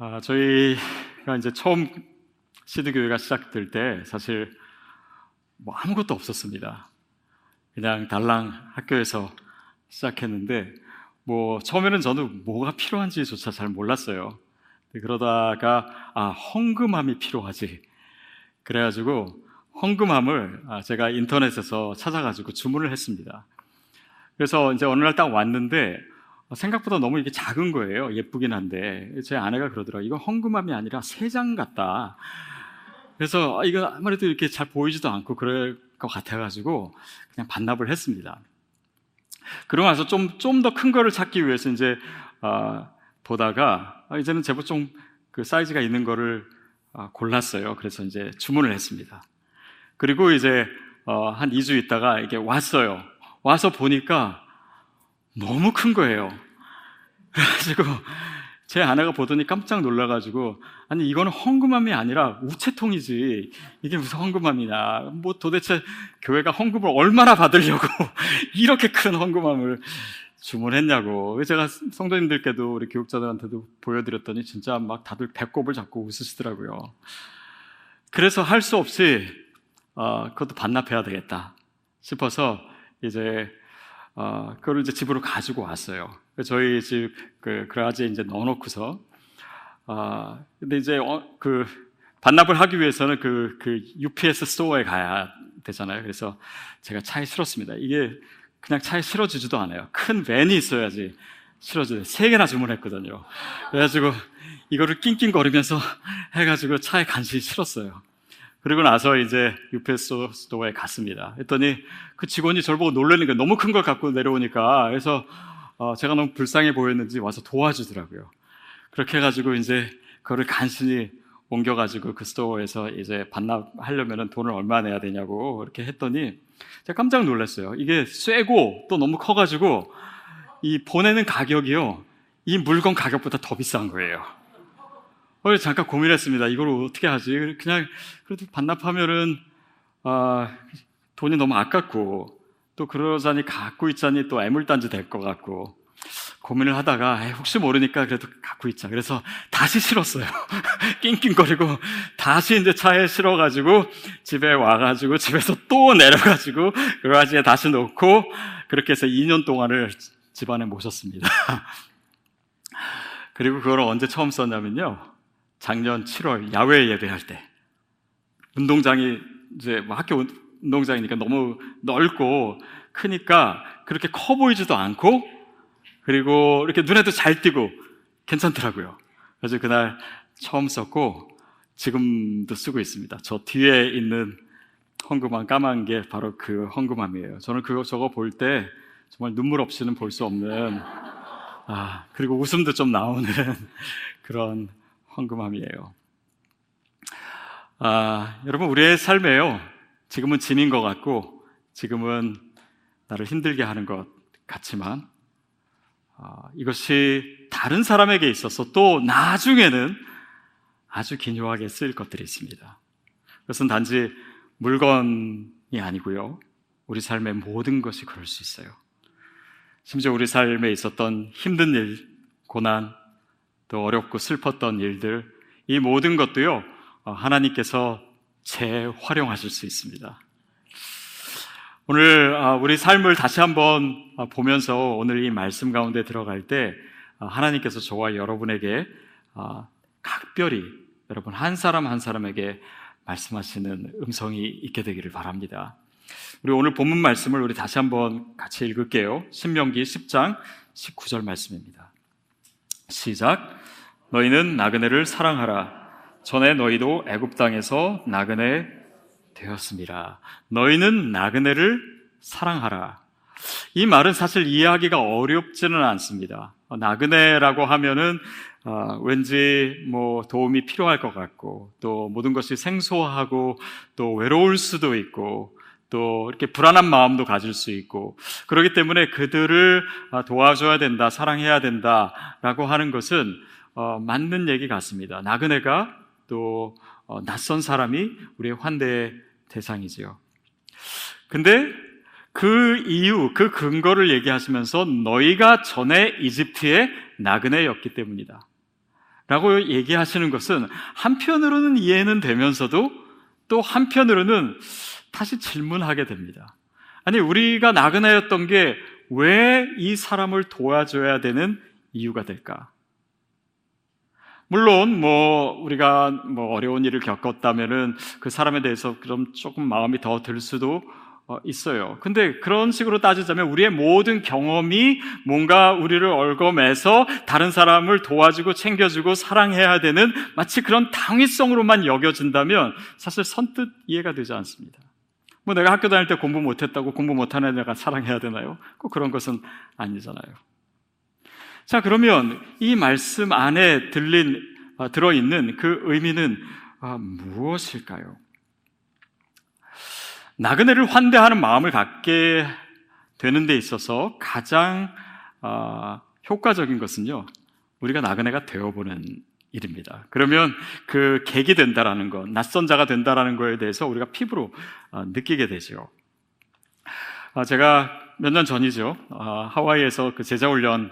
아, 저희가 이제 처음 시드 교회가 시작될 때 사실 뭐 아무것도 없었습니다. 그냥 달랑 학교에서 시작했는데 뭐 처음에는 저는 뭐가 필요한지조차 잘 몰랐어요. 그러다가 아 헌금함이 필요하지. 그래가지고 헌금함을 아, 제가 인터넷에서 찾아가지고 주문을 했습니다. 그래서 이제 어느 날 딱 왔는데 생각보다 너무 이게 작은 거예요. 예쁘긴 한데 제 아내가 그러더라고요. 이거 헌금함이 아니라 세 장 같다. 그래서 아, 이거 아무래도 이렇게 잘 보이지도 않고 그럴 것 같아가지고 그냥 반납을 했습니다. 그러고 나서 좀 좀 더 큰 거를 찾기 위해서 이제 어, 보다가 아, 이제는 제법 좀 그 사이즈가 있는 거를 어, 골랐어요. 그래서 이제 주문을 했습니다. 그리고 이제 어, 한 2주 있다가 이게 왔어요. 와서 보니까 너무 큰 거예요. 그래가지고 제 아내가 보더니 깜짝 놀라가지고 아니 이거는 헌금함이 아니라 우체통이지. 이게 무슨 헌금함이냐. 뭐 도대체 교회가 헌금을 얼마나 받으려고 이렇게 큰 헌금함을 주문했냐고. 제가 성도님들께도 우리 교육자들한테도 보여드렸더니 진짜 막 다들 배꼽을 잡고 웃으시더라고요. 그래서 할 수 없이 어, 그것도 반납해야 되겠다 싶어서 이제 어, 그걸 이제 집으로 가지고 왔어요. 저희 집 그 그라지에 이제 넣어놓고서 아 근데 이제 어, 그 반납을 하기 위해서는 그, 그 UPS 스토어에 가야 되잖아요. 그래서 제가 차에 실었습니다. 이게 그냥 차에 실어주지도 않아요. 큰 밴이 있어야지 실어줘요. 세 개나 주문했거든요. 그래가지고 이거를 낑낑거리면서 해가지고 차에 간신히 실었어요. 그리고 나서 이제 스토어에 갔습니다. 했더니 그 직원이 저를 보고 놀라는 게 너무 큰 걸 갖고 내려오니까 그래서 어 제가 너무 불쌍해 보였는지 와서 도와주더라고요. 그렇게 해가지고 이제 그거를 간신히 옮겨가지고 그 스토어에서 이제 반납하려면 돈을 얼마 내야 되냐고 이렇게 했더니 제가 깜짝 놀랐어요. 이게 쇠고 또 너무 커가지고 이 보내는 가격이요. 이 물건 가격보다 더 비싼 거예요. 어, 잠깐 고민했습니다. 이걸 어떻게 하지? 그냥 그래도 반납하면은 아, 돈이 너무 아깝고 또 그러자니 갖고 있자니 또 애물단지 될 것 같고 고민을 하다가 에이, 혹시 모르니까 그래도 갖고 있자. 그래서 다시 실었어요. 낑낑거리고 다시 이제 차에 실어가지고 집에 와가지고 집에서 또 내려가지고 그라지에 다시 놓고 그렇게 해서 2년 동안을 집안에 모셨습니다. 그리고 그걸 언제 처음 썼냐면요. 작년 7월 야외 예배할 때 운동장이 이제 뭐 학교 운동장이니까 너무 넓고 크니까 그렇게 커 보이지도 않고 그리고 이렇게 눈에도 잘 띄고 괜찮더라고요. 그래서 그날 처음 썼고 지금도 쓰고 있습니다. 저 뒤에 있는 헌금함 까만 게 바로 그 헌금함이에요. 저는 그거 저거 볼 때 정말 눈물 없이는 볼 수 없는 아 그리고 웃음도 좀 나오는 그런 헌금함이에요. 아, 여러분, 우리의 삶에요. 지금은 짐인 것 같고, 지금은 나를 힘들게 하는 것 같지만, 아, 이것이 다른 사람에게 있어서 또 나중에는 아주 기묘하게 쓰일 것들이 있습니다. 그것은 단지 물건이 아니고요. 우리 삶의 모든 것이 그럴 수 있어요. 심지어 우리 삶에 있었던 힘든 일, 고난, 또 어렵고 슬펐던 일들, 이 모든 것도요, 어, 하나님께서 재활용하실 수 있습니다. 오늘 아, 우리 삶을 다시 한번 아, 보면서 오늘 이 말씀 가운데 들어갈 때 아, 하나님께서 저와 여러분에게 각별히 여러분 한 사람 한 사람에게 말씀하시는 음성이 있게 되기를 바랍니다. 우리 오늘 본문 말씀을 우리 다시 한번 같이 읽을게요. 신명기 10장 19절 말씀입니다. 시작. 너희는 나그네를 사랑하라. 전에 너희도 애굽 땅에서 나그네 되었습니다. 너희는 나그네를 사랑하라. 이 말은 사실 이해하기가 어렵지는 않습니다. 나그네라고 하면은 어, 왠지 뭐 도움이 필요할 것 같고 또 모든 것이 생소하고 또 외로울 수도 있고 또 이렇게 불안한 마음도 가질 수 있고 그렇기 때문에 그들을 아, 도와줘야 된다, 사랑해야 된다라고 하는 것은 어, 맞는 얘기 같습니다. 나그네가 또 어, 낯선 사람이 우리의 환대의 대상이지요. 근데 그 이유, 그 근거를 얘기하시면서 너희가 전에 이집트의 나그네였기 때문이다. 라고 얘기하시는 것은 한편으로는 이해는 되면서도 또 한편으로는 다시 질문하게 됩니다. 아니, 우리가 나그네였던 게 왜 이 사람을 도와줘야 되는 이유가 될까? 물론 뭐 우리가 뭐 어려운 일을 겪었다면은 그 사람에 대해서 그럼 조금 마음이 더 들 수도 어, 있어요. 근데 그런 식으로 따지자면 우리의 모든 경험이 뭔가 우리를 얽어매서 다른 사람을 도와주고 챙겨주고 사랑해야 되는 마치 그런 당위성으로만 여겨진다면 사실 선뜻 이해가 되지 않습니다. 뭐 내가 학교 다닐 때 공부 못했다고 공부 못하는 애가 사랑해야 되나요? 꼭 그런 것은 아니잖아요. 자, 그러면 이 말씀 안에 들린, 어, 들어있는 그 의미는 아, 무엇일까요? 나그네를 환대하는 마음을 갖게 되는 데 있어서 가장 어, 효과적인 것은요, 우리가 나그네가 되어보는 일입니다. 그러면 그 계기 된다라는 것, 낯선 자가 된다라는 것에 대해서 우리가 피부로 어, 느끼게 되죠. 어, 제가 몇 년 전이죠. 어, 하와이에서 그 제자훈련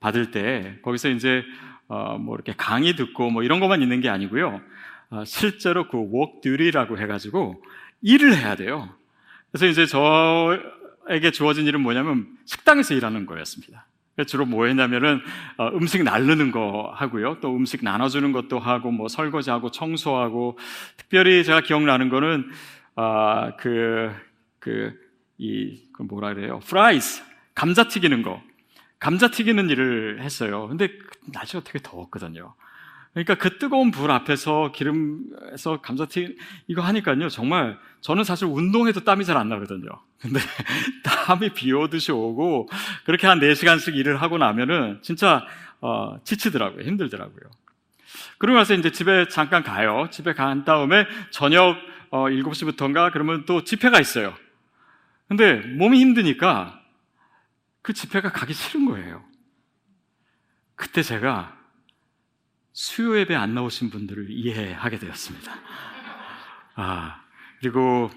받을 때 거기서 이제 어, 뭐 이렇게 강의 듣고 뭐 이런 것만 있는 게 아니고요. 어, 실제로 그 duty라고 해가지고 일을 해야 돼요. 그래서 이제 저에게 주어진 일은 뭐냐면 식당에서 일하는 거였습니다. 주로 뭐 했냐면은 어, 음식 나르는 거 하고요. 또 음식 나눠주는 것도 하고 뭐 설거지하고 청소하고 특별히 제가 기억나는 거는 아, 그, 그, 이, 그 뭐라 그래요? fries. 감자 튀기는 거. 감자 튀기는 일을 했어요. 근데 날씨가 되게 더웠거든요. 그러니까 그 뜨거운 불 앞에서 기름에서 감자튀김 이거 하니까요 정말 저는 사실 운동해도 땀이 잘 안 나거든요. 근데 땀이 비 오듯이 오고 그렇게 한 4시간씩 일을 하고 나면은 진짜 어, 지치더라고요. 힘들더라고요. 그러고 나서 이제 집에 잠깐 가요. 집에 간 다음에 저녁 어, 7시부터인가 그러면 또 집회가 있어요. 근데 몸이 힘드니까 그 집회가 가기 싫은 거예요. 그때 제가 수요 예배 안 나오신 분들을 이해하게 되었습니다. 아, 그리고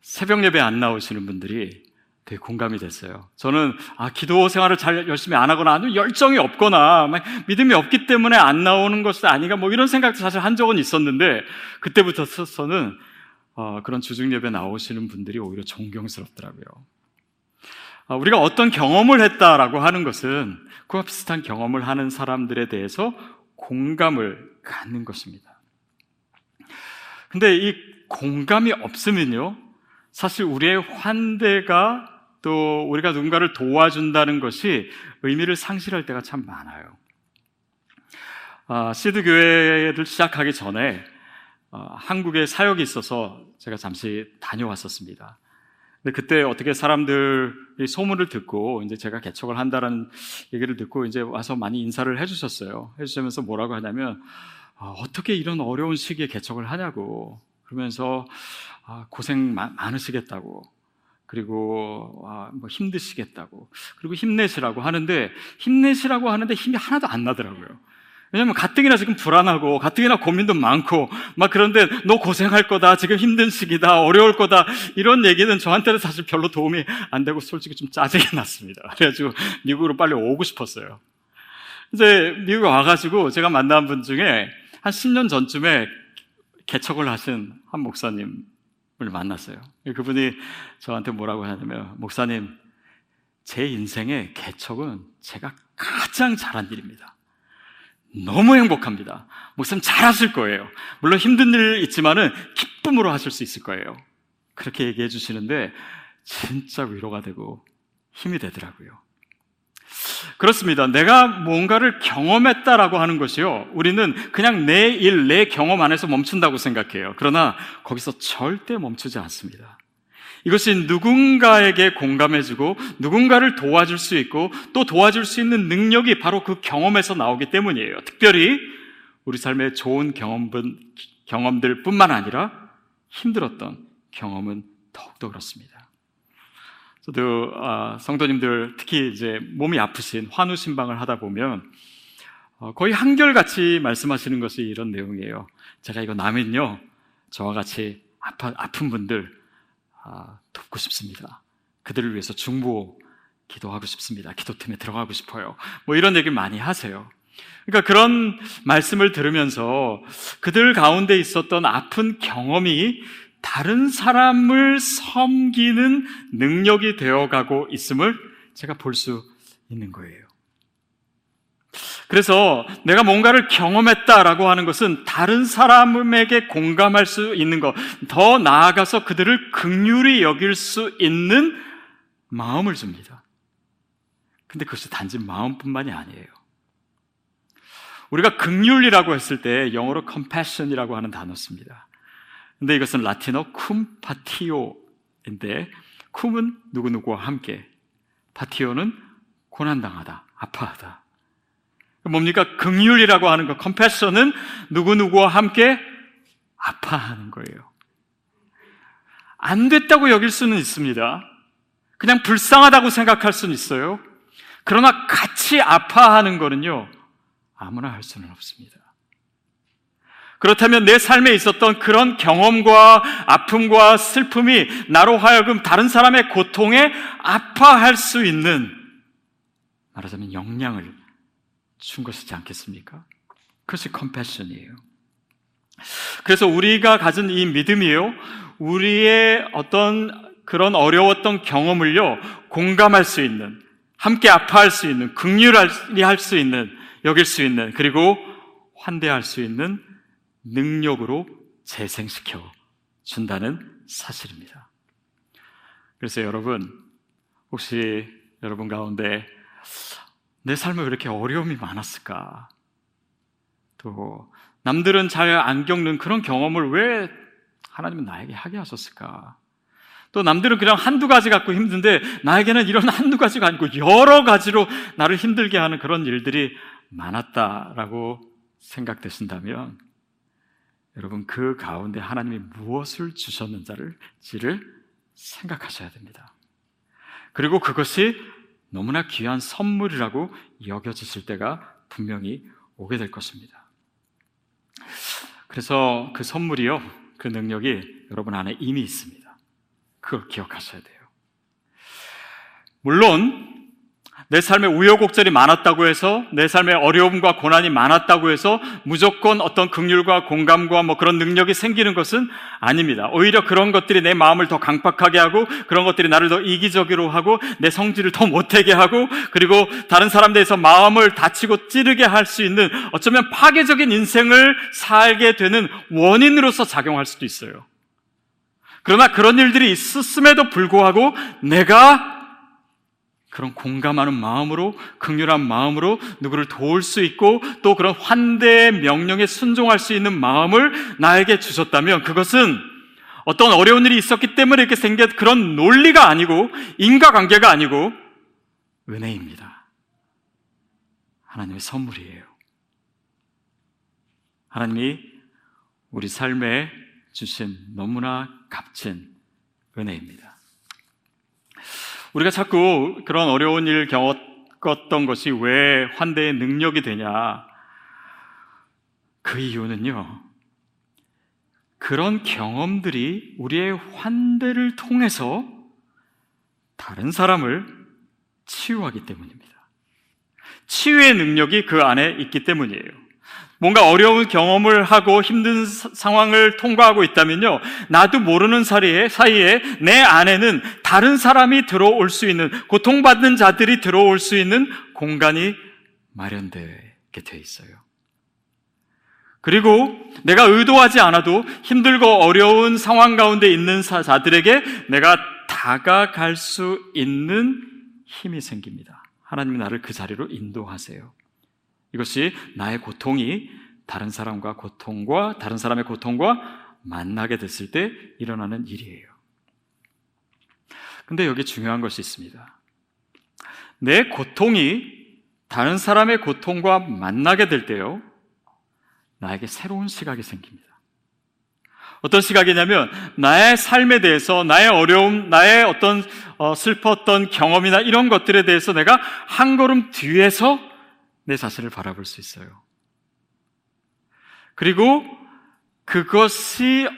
새벽 예배 안 나오시는 분들이 되게 공감이 됐어요. 저는 아, 기도 생활을 잘 열심히 안 하거나 아니면 열정이 없거나 믿음이 없기 때문에 안 나오는 것이 아닌가 뭐 이런 생각도 사실 한 적은 있었는데 그때부터 서는 어, 그런 주중 예배 나오시는 분들이 오히려 존경스럽더라고요. 아, 우리가 어떤 경험을 했다라고 하는 것은 그와 비슷한 경험을 하는 사람들에 대해서 공감을 갖는 것입니다. 근데 이 공감이 없으면요, 사실 우리의 환대가 또 우리가 누군가를 도와준다는 것이 의미를 상실할 때가 참 많아요. 아, 시드 교회를 시작하기 전에 아, 한국에 사역이 있어서 제가 잠시 다녀왔었습니다. 근데 그때 어떻게 사람들이 소문을 듣고 이제 제가 개척을 한다라는 얘기를 듣고 이제 와서 많이 인사를 해주셨어요. 해주시면서 뭐라고 하냐면 아, 어떻게 이런 어려운 시기에 개척을 하냐고 그러면서 아, 고생 마, 많으시겠다고 그리고 아, 뭐 힘드시겠다고 그리고 힘내시라고 하는데 힘내시라고 하는데 힘이 하나도 안 나더라고요. 왜냐면 가뜩이나 지금 불안하고 가뜩이나 고민도 많고 막 그런데 너 고생할 거다 지금 힘든 시기다 어려울 거다 이런 얘기는 저한테는 사실 별로 도움이 안 되고 솔직히 좀 짜증이 났습니다. 그래가지고 미국으로 빨리 오고 싶었어요. 이제 미국에 와가지고 제가 만난 분 중에 한 10년 전쯤에 개척을 하신 한 목사님을 만났어요. 그분이 저한테 뭐라고 하냐면 목사님 제 인생의 개척은 제가 가장 잘한 일입니다. 너무 행복합니다. 목사님 잘하실 거예요. 물론 힘든 일 있지만은 기쁨으로 하실 수 있을 거예요. 그렇게 얘기해 주시는데 진짜 위로가 되고 힘이 되더라고요. 그렇습니다. 내가 뭔가를 경험했다라고 하는 것이요. 우리는 그냥 내 일, 내 경험 안에서 멈춘다고 생각해요. 그러나 거기서 절대 멈추지 않습니다. 이것이 누군가에게 공감해주고 누군가를 도와줄 수 있고 또 도와줄 수 있는 능력이 바로 그 경험에서 나오기 때문이에요. 특별히 우리 삶의 좋은 경험들 뿐만 아니라 힘들었던 경험은 더욱더 그렇습니다. 저도 아, 성도님들 특히 이제 몸이 아프신 환우 신방을 하다 보면 어, 거의 한결같이 말씀하시는 것이 이런 내용이에요. 제가 이거 나면요 저와 같이 아픈 분들 아, 돕고 싶습니다. 그들을 위해서 중보 기도하고 싶습니다. 기도팀에 들어가고 싶어요. 뭐 이런 얘기를 많이 하세요. 그러니까 그런 말씀을 들으면서 그들 가운데 있었던 아픈 경험이 다른 사람을 섬기는 능력이 되어가고 있음을 제가 볼 수 있는 거예요. 그래서 내가 뭔가를 경험했다라고 하는 것은 다른 사람에게 공감할 수 있는 것, 더 나아가서 그들을 극률이 여길 수 있는 마음을 줍니다. 근데 그것이 단지 마음뿐만이 아니에요. 우리가 극률이라고 했을 때 영어로 compassion이라고 하는 단어 씁니다. 근데 이것은 라틴어 쿰파티오인데 쿰은 누구누구와 함께 파티오는 고난당하다, 아파하다. 뭡니까? 극률이라고 하는 거, 컴패션은 누구누구와 함께 아파하는 거예요. 안 됐다고 여길 수는 있습니다. 그냥 불쌍하다고 생각할 수는 있어요. 그러나 같이 아파하는 거는요, 아무나 할 수는 없습니다. 그렇다면 내 삶에 있었던 그런 경험과 아픔과 슬픔이 나로 하여금 다른 사람의 고통에 아파할 수 있는 말하자면 역량을 준 것이지 않겠습니까? 그것이 컴패션이에요. 그래서 우리가 가진 이 믿음이요, 우리의 어떤 그런 어려웠던 경험을요, 공감할 수 있는, 함께 아파할 수 있는, 극률이 할 수 있는, 여길 수 있는, 그리고 환대할 수 있는 능력으로 재생시켜 준다는 사실입니다. 그래서 여러분, 혹시 여러분 가운데 내 삶에 왜 이렇게 어려움이 많았을까? 또, 남들은 잘 안 겪는 그런 경험을 왜 하나님은 나에게 하게 하셨을까? 또 남들은 그냥 한두 가지 갖고 힘든데 나에게는 이런 한두 가지가 아니고 여러 가지로 나를 힘들게 하는 그런 일들이 많았다라고 생각되신다면 여러분 그 가운데 하나님이 무엇을 주셨는지를 생각하셔야 됩니다. 그리고 그것이 너무나 귀한 선물이라고 여겨지실 때가 분명히 오게 될 것입니다. 그래서 그 선물이요, 그 능력이 여러분 안에 이미 있습니다. 그걸 기억하셔야 돼요. 물론 내 삶에 우여곡절이 많았다고 해서 내 삶에 어려움과 고난이 많았다고 해서 무조건 어떤 극률과 공감과 뭐 그런 능력이 생기는 것은 아닙니다. 오히려 그런 것들이 내 마음을 더 강팍하게 하고 그런 것들이 나를 더 이기적으로 하고 내 성질을 더 못되게 하고 그리고 다른 사람들에서 마음을 다치고 찌르게 할 수 있는 어쩌면 파괴적인 인생을 살게 되는 원인으로서 작용할 수도 있어요. 그러나 그런 일들이 있었음에도 불구하고 내가 그런 공감하는 마음으로, 극렬한 마음으로 누구를 도울 수 있고 또 그런 환대의 명령에 순종할 수 있는 마음을 나에게 주셨다면 그것은 어떤 어려운 일이 있었기 때문에 이렇게 생긴 그런 논리가 아니고 인과관계가 아니고 은혜입니다. 하나님의 선물이에요. 하나님이 우리 삶에 주신 너무나 값진 은혜입니다. 우리가 자꾸 그런 어려운 일 겪었던 것이 왜 환대의 능력이 되냐? 그 이유는요, 그런 경험들이 우리의 환대를 통해서 다른 사람을 치유하기 때문입니다. 치유의 능력이 그 안에 있기 때문이에요. 뭔가 어려운 경험을 하고 힘든 상황을 통과하고 있다면요. 나도 모르는 사이에, 사이에 내 안에는 다른 사람이 들어올 수 있는, 고통받는 자들이 들어올 수 있는 공간이 마련되게 돼 있어요. 그리고 내가 의도하지 않아도 힘들고 어려운 상황 가운데 있는 자들에게 내가 다가갈 수 있는 힘이 생깁니다. 하나님이 나를 그 자리로 인도하세요. 이것이 나의 고통이 다른 사람과 고통과 다른 사람의 고통과 만나게 됐을 때 일어나는 일이에요. 근데 여기 중요한 것이 있습니다. 내 고통이 다른 사람의 고통과 만나게 될 때요, 나에게 새로운 시각이 생깁니다. 어떤 시각이냐면, 나의 삶에 대해서, 나의 어려움, 나의 어떤 어, 슬펐던 경험이나 이런 것들에 대해서 내가 한 걸음 뒤에서 내 자신을 바라볼 수 있어요. 그리고 그것이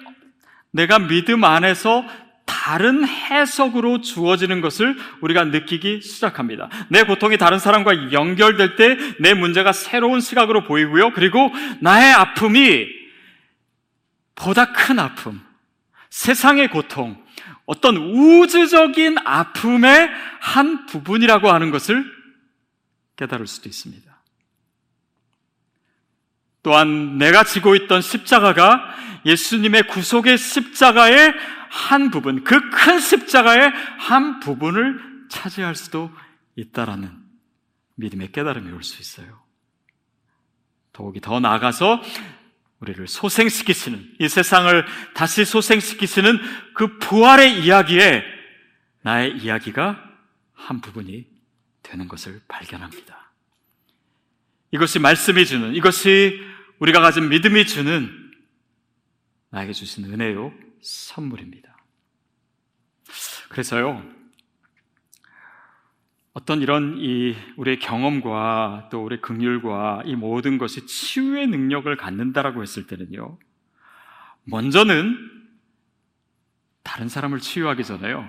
내가 믿음 안에서 다 다른 해석으로 주어지는 것을 우리가 느끼기 시작합니다. 내 고통이 다른 사람과 연결될 때 내 문제가 새로운 시각으로 보이고요. 그리고 나의 아픔이 보다 큰 아픔, 세상의 고통, 어떤 우주적인 아픔의 한 부분이라고 하는 것을 깨달을 수도 있습니다. 또한 내가 지고 있던 십자가가 예수님의 구속의 십자가의 한 부분, 그 큰 십자가의 한 부분을 차지할 수도 있다라는 믿음의 깨달음이 올 수 있어요. 더욱이 더 나아가서 우리를 소생시키시는, 이 세상을 다시 소생시키시는 그 부활의 이야기에 나의 이야기가 한 부분이 되는 것을 발견합니다. 이것이 말씀이 주는, 이것이 우리가 가진 믿음이 주는 나에게 주신 은혜요, 선물입니다. 그래서요, 어떤 이런 이 우리의 경험과 또 우리의 긍휼과 이 모든 것이 치유의 능력을 갖는다라고 했을 때는요. 먼저는 다른 사람을 치유하기 전에요.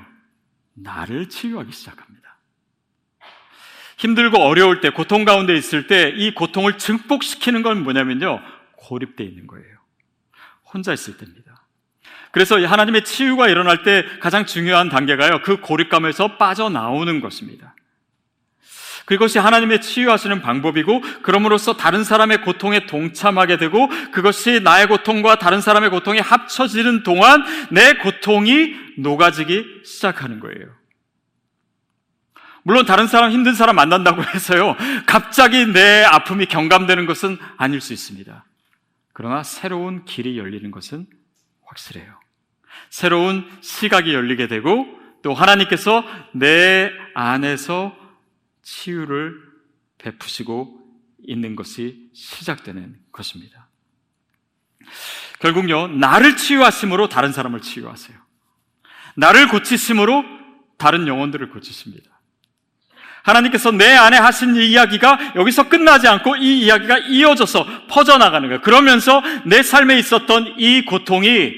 나를 치유하기 시작합니다. 힘들고 어려울 때, 고통 가운데 있을 때 이 고통을 증폭시키는 건 뭐냐면요. 고립되어 있는 거예요. 혼자 있을 때입니다. 그래서 하나님의 치유가 일어날 때 가장 중요한 단계가요. 그 고립감에서 빠져나오는 것입니다. 그것이 하나님의 치유하시는 방법이고 그럼으로써 다른 사람의 고통에 동참하게 되고 그것이 나의 고통과 다른 사람의 고통이 합쳐지는 동안 내 고통이 녹아지기 시작하는 거예요. 물론 다른 사람 힘든 사람 만난다고 해서요. 갑자기 내 아픔이 경감되는 것은 아닐 수 있습니다. 그러나 새로운 길이 열리는 것은 확실해요. 새로운 시각이 열리게 되고 또 하나님께서 내 안에서 치유를 베푸시고 있는 것이 시작되는 것입니다. 결국요, 나를 치유하심으로 다른 사람을 치유하세요. 나를 고치심으로 다른 영혼들을 고치십니다. 하나님께서 내 안에 하신 이 이야기가 여기서 끝나지 않고 이 이야기가 이어져서 퍼져나가는 거예요. 그러면서 내 삶에 있었던 이 고통이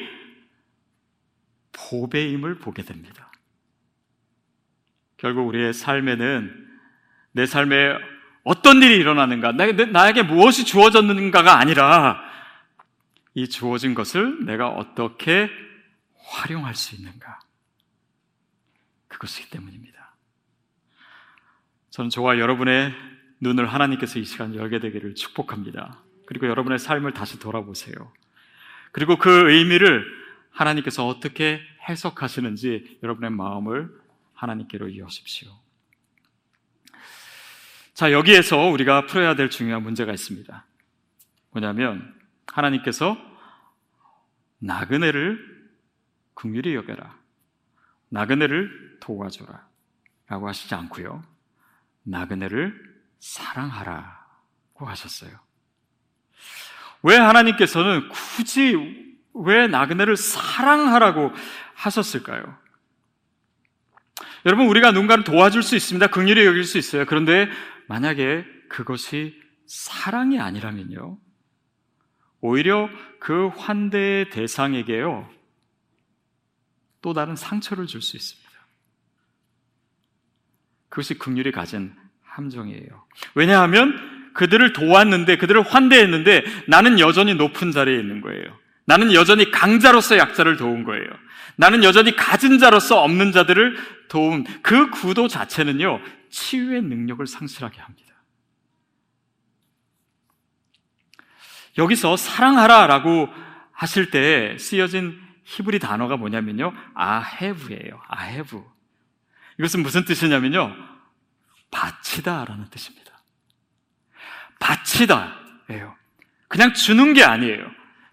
보배임을 보게 됩니다. 결국 우리의 삶에는 내 삶에 어떤 일이 일어나는가, 나 에게 무엇이 주어졌는가가 아니라 이 주어진 것을 내가 어떻게 활용할 수 있는가. 그것이기 때문입니다. 저는 저와 여러분의 눈을 하나님께서 이 시간 열게 되기를 축복합니다. 그리고 여러분의 삶을 다시 돌아보세요. 그리고 그 의미를 하나님께서 어떻게 해석하시는지 여러분의 마음을 하나님께로 이어십시오. 자, 여기에서 우리가 풀어야 될 중요한 문제가 있습니다. 뭐냐면, 하나님께서 나그네를 긍휼히 여겨라. 나그네를 도와줘라. 라고 하시지 않고요. 나그네를 사랑하라고 하셨어요. 왜 하나님께서는 굳이 왜 나그네를 사랑하라고 하셨을까요? 여러분, 우리가 누군가를 도와줄 수 있습니다. 긍휼히 여길 수 있어요. 그런데 만약에 그것이 사랑이 아니라면요. 오히려 그 환대의 대상에게요. 또 다른 상처를 줄 수 있습니다. 그것이 극률이 가진 함정이에요. 왜냐하면 그들을 도왔는데, 그들을 환대했는데 나는 여전히 높은 자리에 있는 거예요. 나는 여전히 강자로서 약자를 도운 거예요. 나는 여전히 가진 자로서 없는 자들을 도운 그 구도 자체는요, 치유의 능력을 상실하게 합니다. 여기서 사랑하라 라고 하실 때 쓰여진 히브리 단어가 뭐냐면요. 아헤브예요. 아헤브. 이것은 무슨 뜻이냐면요. 바치다 라는 뜻입니다. 바치다 예요. 그냥 주는 게 아니에요.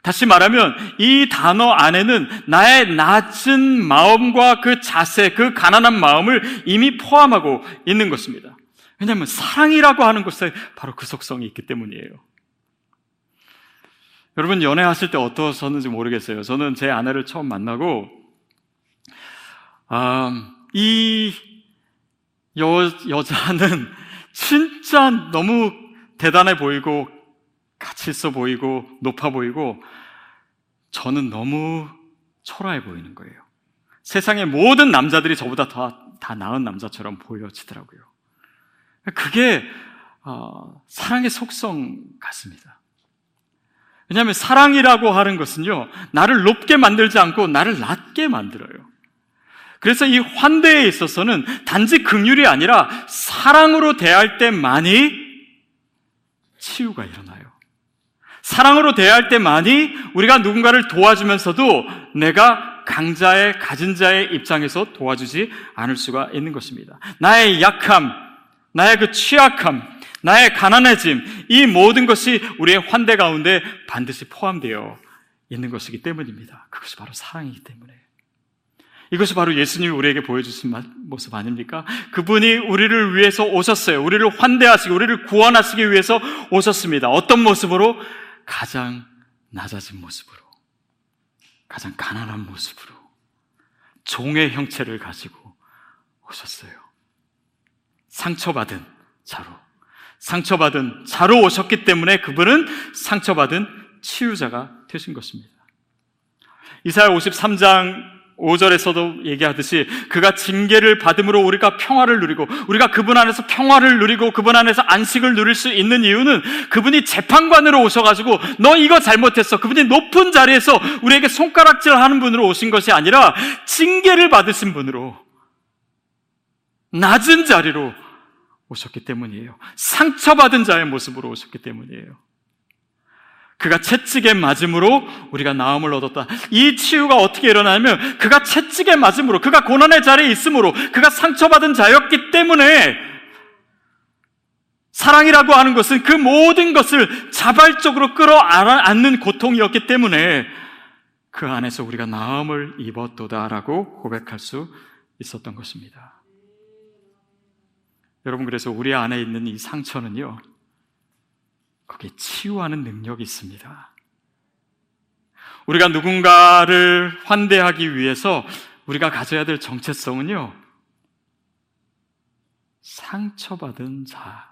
다시 말하면 이 단어 안에는 나의 낮은 마음과 그 자세, 그 가난한 마음을 이미 포함하고 있는 것입니다. 왜냐하면 사랑이라고 하는 것에 바로 그 속성이 있기 때문이에요. 여러분 연애하실 때 어떠셨는지 모르겠어요. 저는 제 아내를 처음 만나고 아, 이 여, 여자는 진짜 너무 대단해 보이고 가치 있어 보이고 높아 보이고 저는 너무 초라해 보이는 거예요. 세상의 모든 남자들이 저보다 더, 다 나은 남자처럼 보여지더라고요. 그게 어, 사랑의 속성 같습니다. 왜냐하면 사랑이라고 하는 것은요, 나를 높게 만들지 않고 나를 낮게 만들어요. 그래서 이 환대에 있어서는 단지 긍휼이 아니라 사랑으로 대할 때만이 치유가 일어나요. 사랑으로 대할 때만이 우리가 누군가를 도와주면서도 내가 강자의 가진 자의 입장에서 도와주지 않을 수가 있는 것입니다. 나의 약함, 나의 그 취약함, 나의 가난해짐, 이 모든 것이 우리의 환대 가운데 반드시 포함되어 있는 것이기 때문입니다. 그것이 바로 사랑이기 때문에. 이것이 바로 예수님이 우리에게 보여주신 모습 아닙니까? 그분이 우리를 위해서 오셨어요. 우리를 환대하시기, 우리를 구원하시기 위해서 오셨습니다. 어떤 모습으로? 가장 낮아진 모습으로. 가장 가난한 모습으로. 종의 형체를 가지고 오셨어요. 상처받은 자로. 상처받은 자로 오셨기 때문에 그분은 상처받은 치유자가 되신 것입니다. 이사야 53장 5절에서도 얘기하듯이 그가 징계를 받음으로 우리가 평화를 누리고 우리가 그분 안에서 평화를 누리고 그분 안에서 안식을 누릴 수 있는 이유는 그분이 재판관으로 오셔가지고 너 이거 잘못했어. 그분이 높은 자리에서 우리에게 손가락질 하는 분으로 오신 것이 아니라 징계를 받으신 분으로 낮은 자리로 오셨기 때문이에요. 상처받은 자의 모습으로 오셨기 때문이에요. 그가 채찍에 맞음으로 우리가 나음을 얻었다. 이 치유가 어떻게 일어나냐면 그가 채찍에 맞음으로 그가 고난의 자리에 있으므로 그가 상처받은 자였기 때문에 사랑이라고 하는 것은 그 모든 것을 자발적으로 끌어안는 고통이었기 때문에 그 안에서 우리가 나음을 입었도다라고 고백할 수 있었던 것입니다. 여러분 그래서 우리 안에 있는 이 상처는요. 거기에 치유하는 능력이 있습니다. 우리가 누군가를 환대하기 위해서 우리가 가져야 될 정체성은요, 상처받은 자,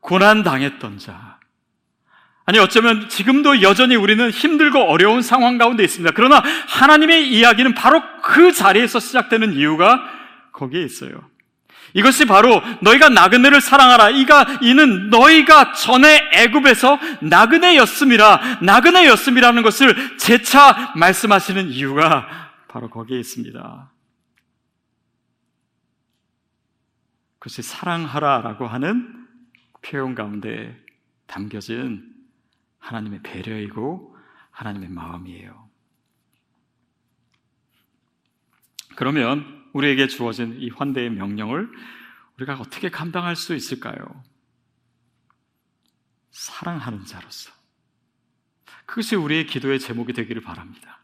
고난당했던 자, 아니, 어쩌면 지금도 여전히 우리는 힘들고 어려운 상황 가운데 있습니다. 그러나 하나님의 이야기는 바로 그 자리에서 시작되는 이유가 거기에 있어요. 이것이 바로 너희가 나그네를 사랑하라. 이가 이는 너희가 전에 애굽에서 나그네였음이라. 나그네였음이라는 것을 재차 말씀하시는 이유가 바로 거기에 있습니다. 그것이 사랑하라라고 하는 표현 가운데 담겨진 하나님의 배려이고 하나님의 마음이에요. 그러면 우리에게 주어진 이 환대의 명령을 우리가 어떻게 감당할 수 있을까요? 사랑하는 자로서. 그것이 우리의 기도의 제목이 되기를 바랍니다.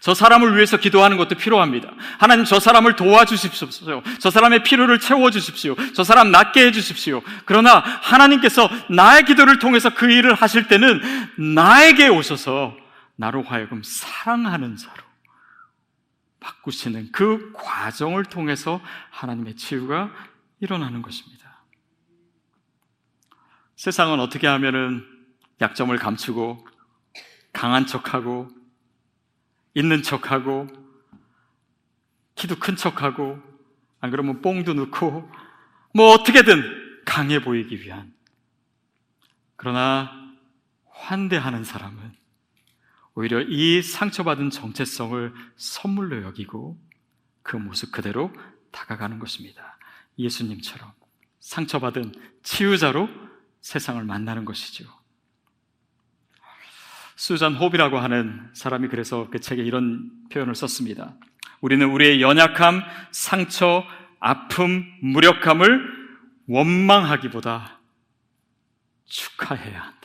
저 사람을 위해서 기도하는 것도 필요합니다. 하나님 저 사람을 도와주십시오. 저 사람의 필요를 채워주십시오. 저 사람 낫게 해주십시오. 그러나 하나님께서 나의 기도를 통해서 그 일을 하실 때는 나에게 오셔서 나로 하여금 사랑하는 자로 바꾸시는 그 과정을 통해서 하나님의 치유가 일어나는 것입니다. 세상은 어떻게 하면은 약점을 감추고 강한 척하고 있는 척하고 키도 큰 척하고 안 그러면 뽕도 넣고 뭐 어떻게든 강해 보이기 위한 그러나 환대하는 사람은 오히려 이 상처받은 정체성을 선물로 여기고 그 모습 그대로 다가가는 것입니다. 예수님처럼 상처받은 치유자로 세상을 만나는 것이죠. 수잔 호비라고 하는 사람이 그래서 그 책에 이런 표현을 썼습니다. 우리는 우리의 연약함, 상처, 아픔, 무력함을 원망하기보다 축하해야 한다.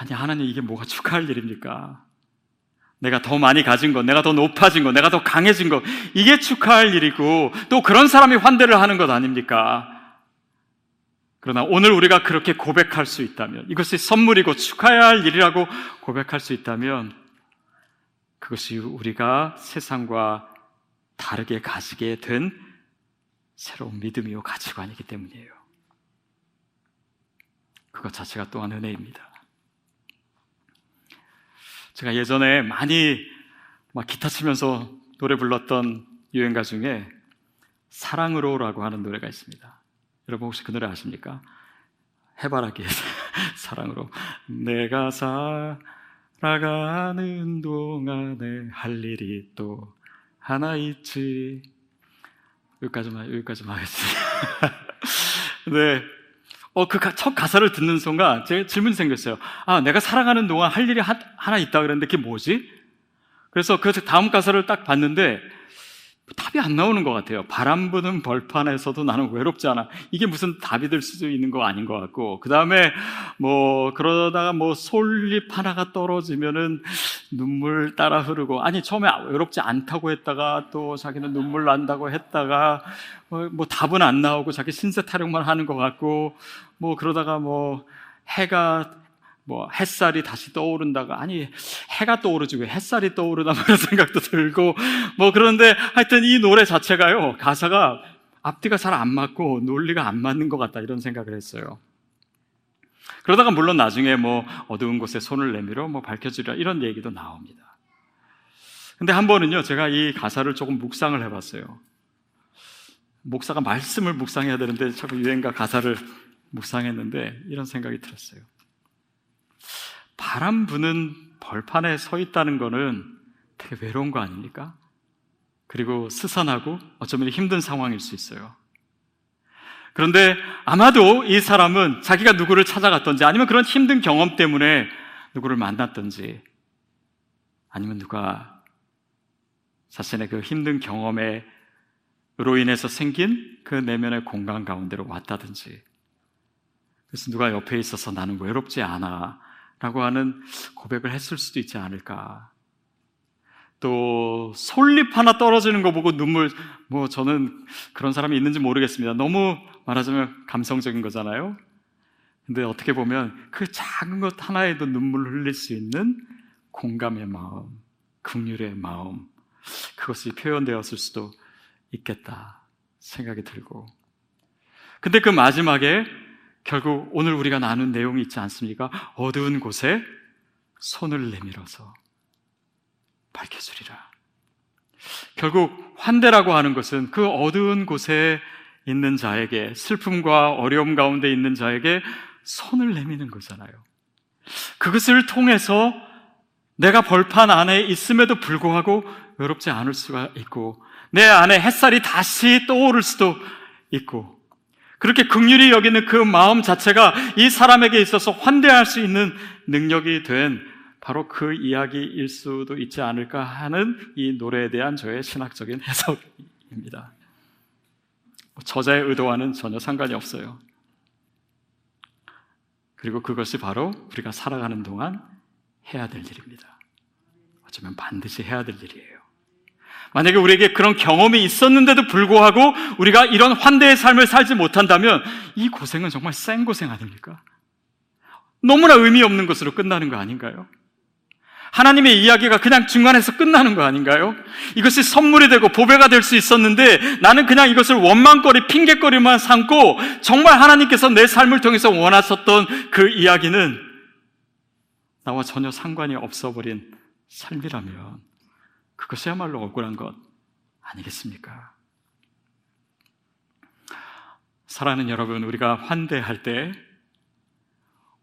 아니, 하나님 이게 뭐가 축하할 일입니까? 내가 더 많이 가진 것, 내가 더 높아진 것, 내가 더 강해진 것, 이게 축하할 일이고, 또 그런 사람이 환대를 하는 것 아닙니까? 그러나 오늘 우리가 그렇게 고백할 수 있다면, 이것이 선물이고 축하해야 할 일이라고 고백할 수 있다면, 그것이 우리가 세상과 다르게 가지게 된 새로운 믿음이요 가치관이기 때문이에요. 그것 자체가 또한 은혜입니다. 제가 예전에 많이 막 기타 치면서 노래 불렀던 유행가 중에 사랑으로라고 하는 노래가 있습니다. 여러분 혹시 그 노래 아십니까? 해바라기의 사랑으로 내가 살아가는 동안에 할 일이 또 하나 있지 여기까지만 여기까지만 하겠습니다. 네. 어, 그 첫 가사를 듣는 순간 제가 질문이 생겼어요. 아, 내가 살아가는 동안 할 일이 하, 하나 있다 그랬는데 그게 뭐지? 그래서 그 다음 가사를 딱 봤는데 답이 안 나오는 것 같아요. 바람 부는 벌판에서도 나는 외롭지 않아. 이게 무슨 답이 될 수도 있는 거 아닌 것 같고. 그 다음에 뭐, 그러다가 뭐 솔잎 하나가 떨어지면은 눈물 따라 흐르고. 아니, 처음에 외롭지 않다고 했다가 또 자기는 눈물 난다고 했다가 뭐, 뭐 답은 안 나오고 자기 신세 타령만 하는 것 같고. 뭐 그러다가 뭐 해가 뭐 햇살이 다시 떠오른다가 아니 해가 떠오르지 왜 햇살이 떠오르나 그런 생각도 들고 뭐 그런데 하여튼 이 노래 자체가요 가사가 앞뒤가 잘 안 맞고 논리가 안 맞는 것 같다 이런 생각을 했어요. 그러다가 물론 나중에 뭐 어두운 곳에 손을 내밀어 뭐 밝혀지라 이런 얘기도 나옵니다. 근데 한 번은요 제가 이 가사를 조금 묵상을 해봤어요. 목사가 말씀을 묵상해야 되는데 자꾸 유행가 가사를 묵상했는데 이런 생각이 들었어요. 바람 부는 벌판에 서 있다는 거는 되게 외로운 거 아닙니까? 그리고 스산하고 어쩌면 힘든 상황일 수 있어요. 그런데 아마도 이 사람은 자기가 누구를 찾아갔던지 아니면 그런 힘든 경험 때문에 누구를 만났던지 아니면 누가 자신의 그 힘든 경험에 로 인해서 생긴 그 내면의 공간 가운데로 왔다든지 그래서 누가 옆에 있어서 나는 외롭지 않아 라고 하는 고백을 했을 수도 있지 않을까. 또 솔잎 하나 떨어지는 거 보고 눈물 뭐 저는 그런 사람이 있는지 모르겠습니다. 너무 말하자면 감성적인 거잖아요. 근데 어떻게 보면 그 작은 것 하나에도 눈물을 흘릴 수 있는 공감의 마음, 긍휼의 마음 그것이 표현되었을 수도 있겠다 생각이 들고 근데 그 마지막에 결국 오늘 우리가 나눈 내용이 있지 않습니까? 어두운 곳에 손을 내밀어서 밝혀주리라. 결국 환대라고 하는 것은 그 어두운 곳에 있는 자에게 슬픔과 어려움 가운데 있는 자에게 손을 내미는 거잖아요. 그것을 통해서 내가 벌판 안에 있음에도 불구하고 외롭지 않을 수가 있고 내 안에 햇살이 다시 떠오를 수도 있고 그렇게 극률이 여기는 그 마음 자체가 이 사람에게 있어서 환대할 수 있는 능력이 된 바로 그 이야기일 수도 있지 않을까 하는 이 노래에 대한 저의 신학적인 해석입니다. 저자의 의도와는 전혀 상관이 없어요. 그리고 그것이 바로 우리가 살아가는 동안 해야 될 일입니다. 어쩌면 반드시 해야 될 일이에요. 만약에 우리에게 그런 경험이 있었는데도 불구하고 우리가 이런 환대의 삶을 살지 못한다면 이 고생은 정말 센 고생 아닙니까? 너무나 의미 없는 것으로 끝나는 거 아닌가요? 하나님의 이야기가 그냥 중간에서 끝나는 거 아닌가요? 이것이 선물이 되고 보배가 될 수 있었는데 나는 그냥 이것을 원망거리, 핑계거리만 삼고 정말 하나님께서 내 삶을 통해서 원하셨던 그 이야기는 나와 전혀 상관이 없어버린 삶이라면 그것이야말로 억울한 것 아니겠습니까? 사랑하는 여러분, 우리가 환대할 때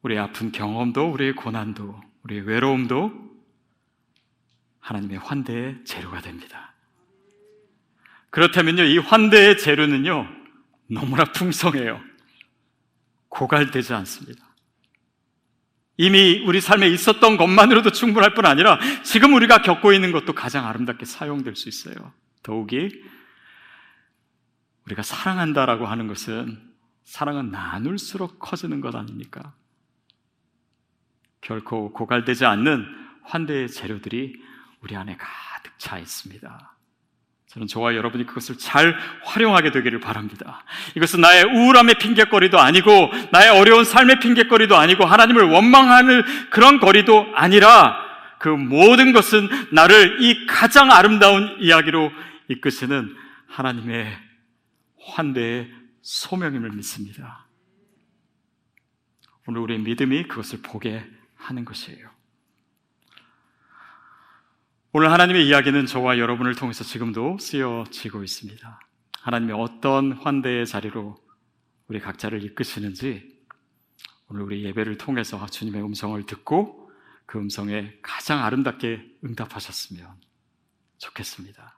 우리의 아픈 경험도, 우리의 고난도, 우리의 외로움도 하나님의 환대의 재료가 됩니다. 그렇다면요, 이 환대의 재료는요, 너무나 풍성해요. 고갈되지 않습니다. 이미 우리 삶에 있었던 것만으로도 충분할 뿐 아니라 지금 우리가 겪고 있는 것도 가장 아름답게 사용될 수 있어요. 더욱이 우리가 사랑한다라고 하는 것은 사랑은 나눌수록 커지는 것 아닙니까? 결코 고갈되지 않는 환대의 재료들이 우리 안에 가득 차 있습니다. 저는 저와 여러분이 그것을 잘 활용하게 되기를 바랍니다. 이것은 나의 우울함의 핑계거리도 아니고, 나의 어려운 삶의 핑계거리도 아니고, 하나님을 원망하는 그런 거리도 아니라, 그 모든 것은 나를 이 가장 아름다운 이야기로 이끄시는 하나님의 환대의 소명임을 믿습니다. 오늘 우리의 믿음이 그것을 보게 하는 것이에요. 오늘 하나님의 이야기는 저와 여러분을 통해서 지금도 쓰여지고 있습니다. 하나님의 어떤 환대의 자리로 우리 각자를 이끄시는지 오늘 우리 예배를 통해서 주님의 음성을 듣고 그 음성에 가장 아름답게 응답하셨으면 좋겠습니다.